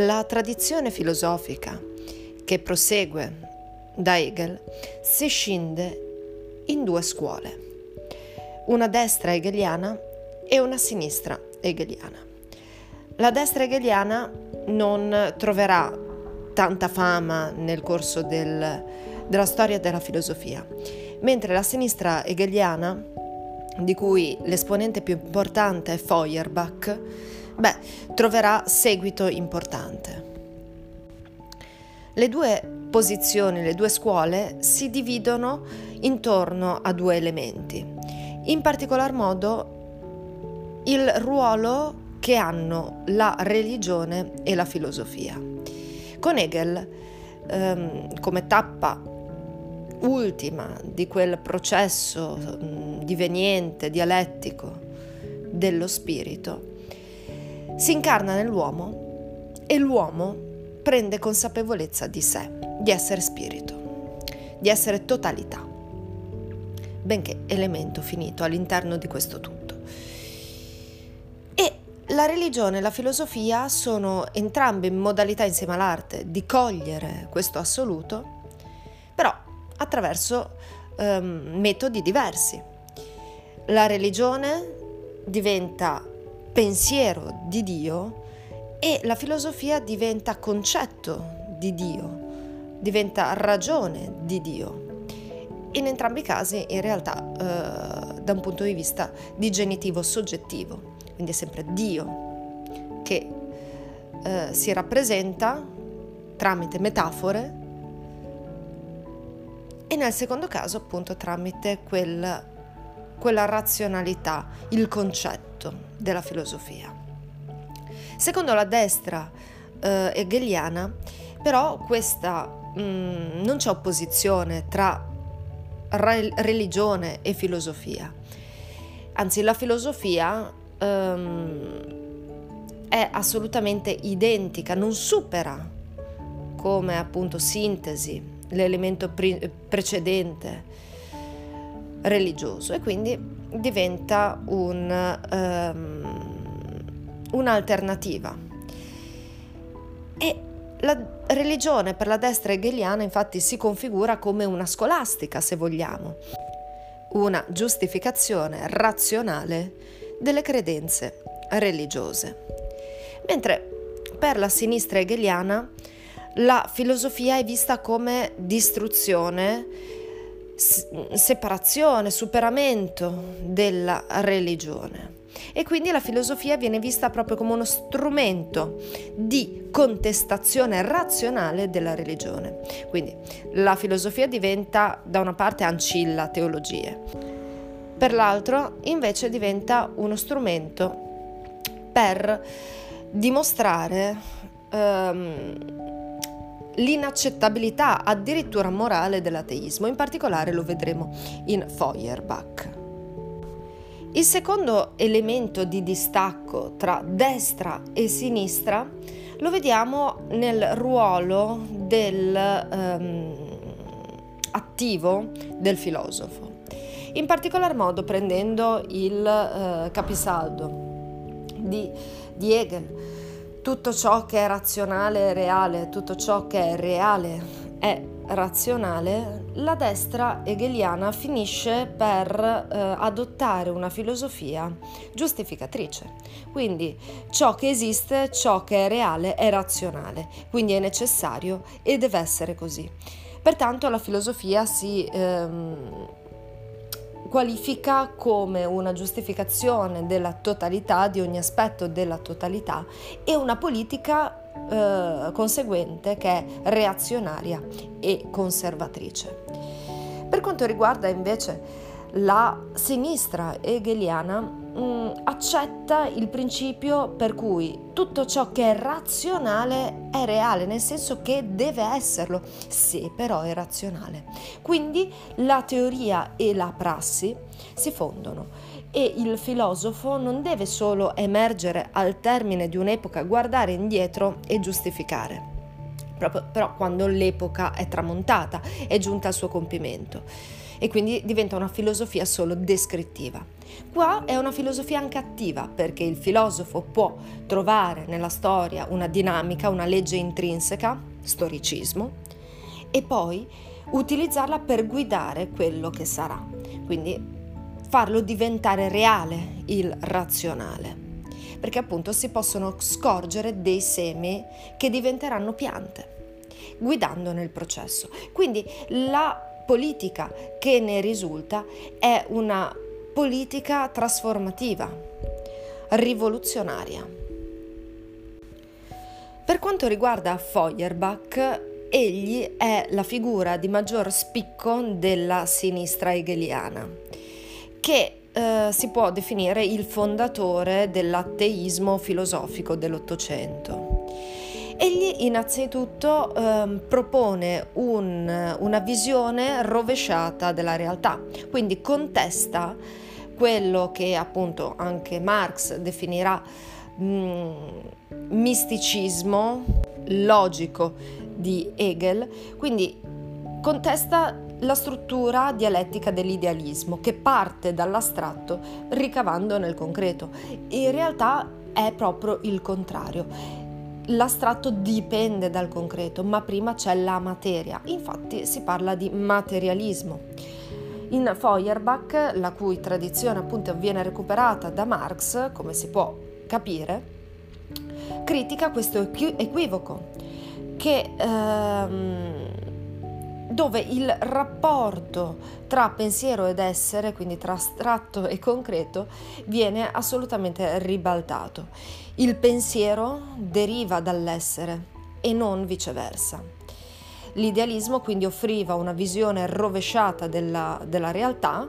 La tradizione filosofica che prosegue da Hegel si scinde in due scuole, una destra hegeliana e una sinistra hegeliana. La destra hegeliana non troverà tanta fama nel corso del, della storia della filosofia, mentre la sinistra hegeliana, di cui l'esponente più importante è Feuerbach, beh, troverà seguito importante. Le due posizioni, le due scuole si dividono intorno a due elementi, in particolar modo il ruolo che hanno la religione e la filosofia. Con Hegel, ehm, come tappa ultima di quel processo mh, diveniente, dialettico dello spirito, si incarna nell'uomo e l'uomo prende consapevolezza di sé, di essere spirito, di essere totalità, benché elemento finito all'interno di questo tutto. E la religione e la filosofia sono entrambe in modalità insieme all'arte di cogliere questo assoluto, però attraverso um, metodi diversi. La religione diventa pensiero di Dio e la filosofia diventa concetto di Dio, diventa ragione di Dio. In entrambi i casi, in realtà, eh, da un punto di vista di genitivo soggettivo, quindi è sempre Dio che eh, si rappresenta tramite metafore e nel secondo caso appunto tramite quel, quella razionalità, il concetto della filosofia. Secondo la destra eh, hegeliana, però, questa mh, mm, non c'è opposizione tra re- religione e filosofia. Anzi, la filosofia ehm, è assolutamente identica, non supera come appunto sintesi l'elemento pre- precedente religioso e quindi diventa un, um, un'alternativa. E la religione per la destra hegeliana infatti si configura come una scolastica, se vogliamo, una giustificazione razionale delle credenze religiose. Mentre per la sinistra hegeliana la filosofia è vista come distruzione separazione, superamento della religione. E quindi la filosofia viene vista proprio come uno strumento di contestazione razionale della religione. Quindi la filosofia diventa da una parte ancilla teologie, per l'altro invece diventa uno strumento per dimostrare um, l'inaccettabilità addirittura morale dell'ateismo, in particolare lo vedremo in Feuerbach. Il secondo elemento di distacco tra destra e sinistra lo vediamo nel ruolo del um, attivo del filosofo. In particolar modo prendendo il uh, capisaldo di, di Hegel, tutto ciò che è razionale è reale, tutto ciò che è reale è razionale, la destra hegeliana finisce per eh, adottare una filosofia giustificatrice. Quindi ciò che esiste, ciò che è reale è razionale, quindi è necessario e deve essere così. Pertanto la filosofia si ehm, qualifica come una giustificazione della totalità, di ogni aspetto della totalità e una politica eh, conseguente che è reazionaria e conservatrice. Per quanto riguarda invece la sinistra hegeliana mh, mm, accetta il principio per cui tutto ciò che è razionale è reale, nel senso che deve esserlo, se però è razionale. Quindi la teoria e la prassi si fondono e il filosofo non deve solo emergere al termine di un'epoca, guardare indietro e giustificare. Proprio, però quando l'epoca è tramontata, è giunta al suo compimento e quindi diventa una filosofia solo descrittiva. Qua è una filosofia anche attiva perché il filosofo può trovare nella storia una dinamica, una legge intrinseca, storicismo, e poi utilizzarla per guidare quello che sarà. Quindi farlo diventare reale il razionale perché appunto si possono scorgere dei semi che diventeranno piante, guidando nel processo. Quindi la politica che ne risulta è una politica trasformativa, rivoluzionaria. Per quanto riguarda Feuerbach, egli è la figura di maggior spicco della sinistra hegeliana, che eh, si può definire il fondatore dell'atteismo filosofico dell'Ottocento. Egli innanzitutto eh, propone un, una visione rovesciata della realtà, quindi contesta quello che appunto anche Marx definirà mh, mm, misticismo logico di Hegel, quindi contesta la struttura dialettica dell'idealismo che parte dall'astratto ricavando nel concreto. In realtà è proprio il contrario. L'astratto dipende dal concreto, ma prima c'è la materia. Infatti si parla di materialismo. In Feuerbach, la cui tradizione appunto viene recuperata da Marx, come si può capire, critica questo equivoco che ehm, dove il rapporto tra pensiero ed essere, quindi tra astratto e concreto, viene assolutamente ribaltato. Il pensiero deriva dall'essere e non viceversa. L'idealismo quindi offriva una visione rovesciata della, della realtà,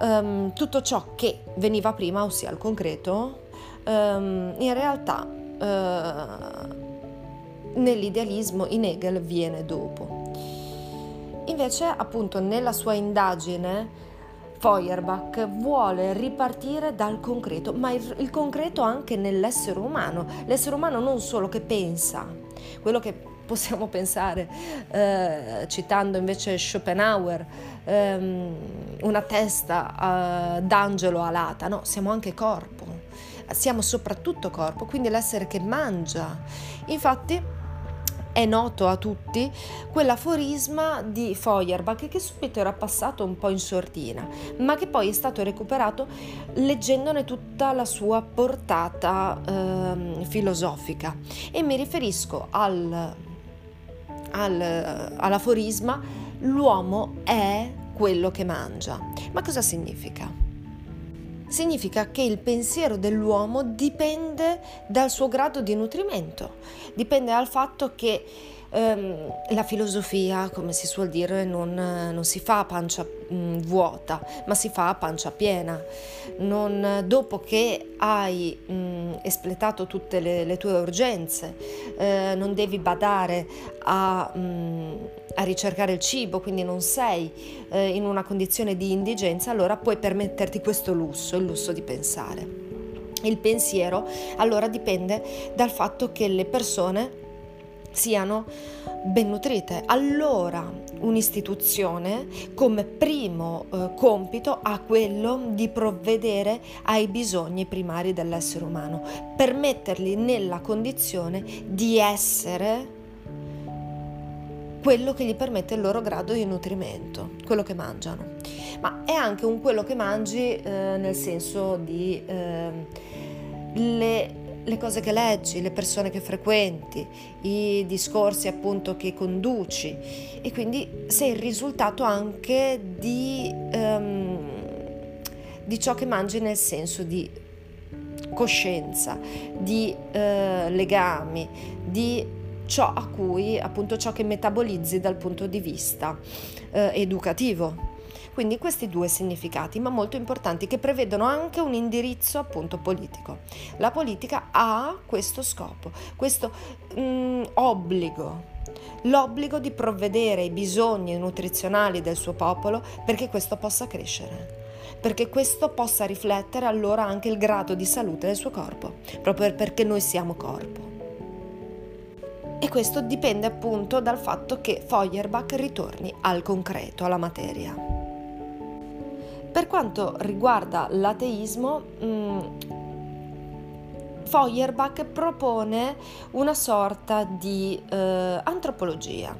um, tutto ciò che veniva prima, ossia il concreto, um, in realtà uh, nell'idealismo in Hegel viene dopo. Invece, appunto, nella sua indagine Feuerbach vuole ripartire dal concreto, ma il, il, concreto anche nell'essere umano, l'essere umano non solo che pensa, quello che possiamo pensare, eh, citando invece Schopenhauer, ehm, una testa eh, d'angelo alata, no, siamo anche corpo, siamo soprattutto corpo, quindi l'essere che mangia. Infatti, è noto a tutti quell'aforisma di Feuerbach che subito era passato un po' in sordina, ma che poi è stato recuperato leggendone tutta la sua portata eh, filosofica. E mi riferisco al, al, all'aforisma l'uomo è quello che mangia. Ma cosa significa? Significa che il pensiero dell'uomo dipende dal suo grado di nutrimento, dipende dal fatto che la filosofia, come si suol dire, non, non si fa a pancia mh, mm, vuota, ma si fa a pancia piena. Non, dopo che hai mh, mm, espletato tutte le, le tue urgenze, eh, non devi badare a, mh, mm, a, ricercare il cibo, quindi non sei eh, in una condizione di indigenza, allora puoi permetterti questo lusso, il lusso di pensare. Il pensiero allora dipende dal fatto che le persone siano ben nutrite. Allora un'istituzione come primo eh, compito ha quello di provvedere ai bisogni primari dell'essere umano, per metterli nella condizione di essere quello che gli permette il loro grado di nutrimento, quello che mangiano. Ma è anche un quello che mangi eh, nel senso di eh, le le cose che leggi, le persone che frequenti, i discorsi appunto che conduci e quindi sei il risultato anche di, um, di ciò che mangi nel senso di coscienza, di uh, legami, di ciò a cui appunto ciò che metabolizzi dal punto di vista uh, educativo. Quindi questi due significati, ma molto importanti, che prevedono anche un indirizzo appunto politico. La politica ha questo scopo, questo mh, mm, obbligo l'obbligo di provvedere ai bisogni nutrizionali del suo popolo perché questo possa crescere perché questo possa riflettere allora anche il grado di salute del suo corpo, proprio perché noi siamo corpo. E questo dipende appunto dal fatto che Feuerbach ritorni al concreto, alla materia. Per quanto riguarda l'ateismo, mm, Feuerbach propone una sorta di eh, antropologia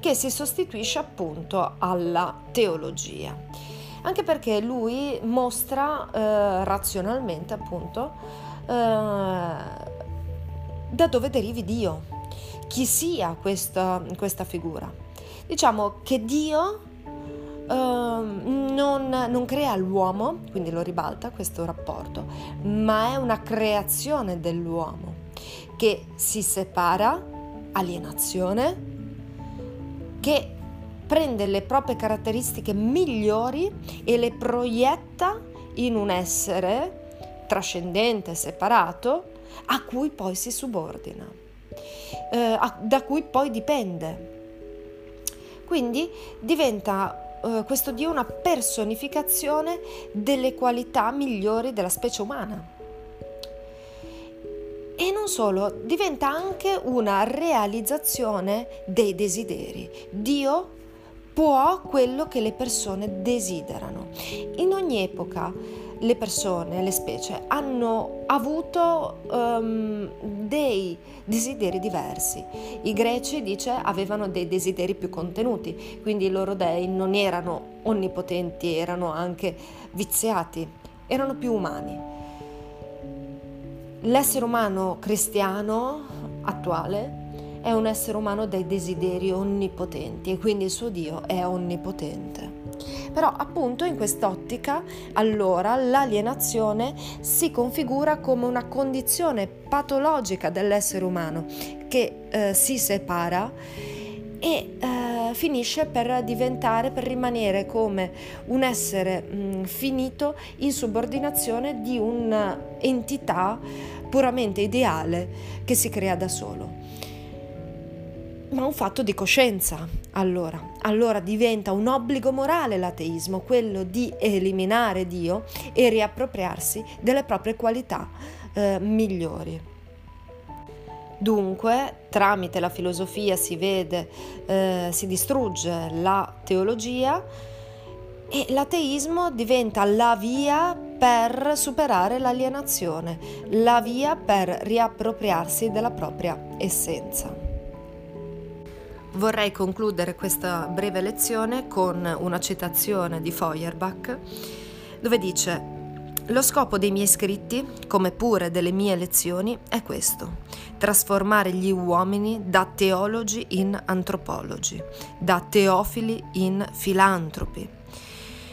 che si sostituisce appunto alla teologia. Anche perché lui mostra eh, razionalmente appunto eh, da dove derivi Dio, chi sia questa, questa figura. Diciamo che Dio uh, non, non, crea l'uomo, quindi lo ribalta questo rapporto, ma è una creazione dell'uomo che si separa, alienazione, che prende le proprie caratteristiche migliori e le proietta in un essere trascendente, separato, a cui poi si subordina, eh, a, da cui poi dipende. Quindi diventa eh, questo Dio una personificazione delle qualità migliori della specie umana. E non solo, diventa anche una realizzazione dei desideri. Dio può quello che le persone desiderano. In ogni epoca le persone, le specie, hanno avuto um, dei desideri diversi. I greci, dice, avevano dei desideri più contenuti, quindi i loro dei non erano onnipotenti, erano anche viziati, erano più umani. L'essere umano cristiano attuale è un essere umano dai desideri onnipotenti e quindi il suo Dio è onnipotente. Però appunto in quest'ottica allora l'alienazione si configura come una condizione patologica dell'essere umano che eh, si separa e eh, finisce per diventare, per rimanere come un essere mh, mm, finito in subordinazione di un'entità puramente ideale che si crea da solo ma un fatto di coscienza. Allora, allora diventa un obbligo morale l'ateismo, quello di eliminare Dio e riappropriarsi delle proprie qualità eh, migliori. Dunque, tramite la filosofia si vede, eh, si distrugge la teologia e l'ateismo diventa la via per superare l'alienazione, la via per riappropriarsi della propria essenza. Vorrei concludere questa breve lezione con una citazione di Feuerbach dove dice lo scopo dei miei scritti, come pure delle mie lezioni, è questo, trasformare gli uomini da teologi in antropologi, da teofili in filantropi,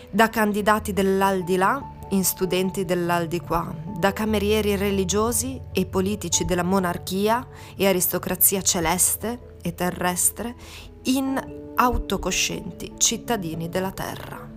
da candidati dell'aldilà in studenti dell'aldilà, da camerieri religiosi e politici della monarchia e aristocrazia celeste e terrestre in autocoscienti cittadini della terra.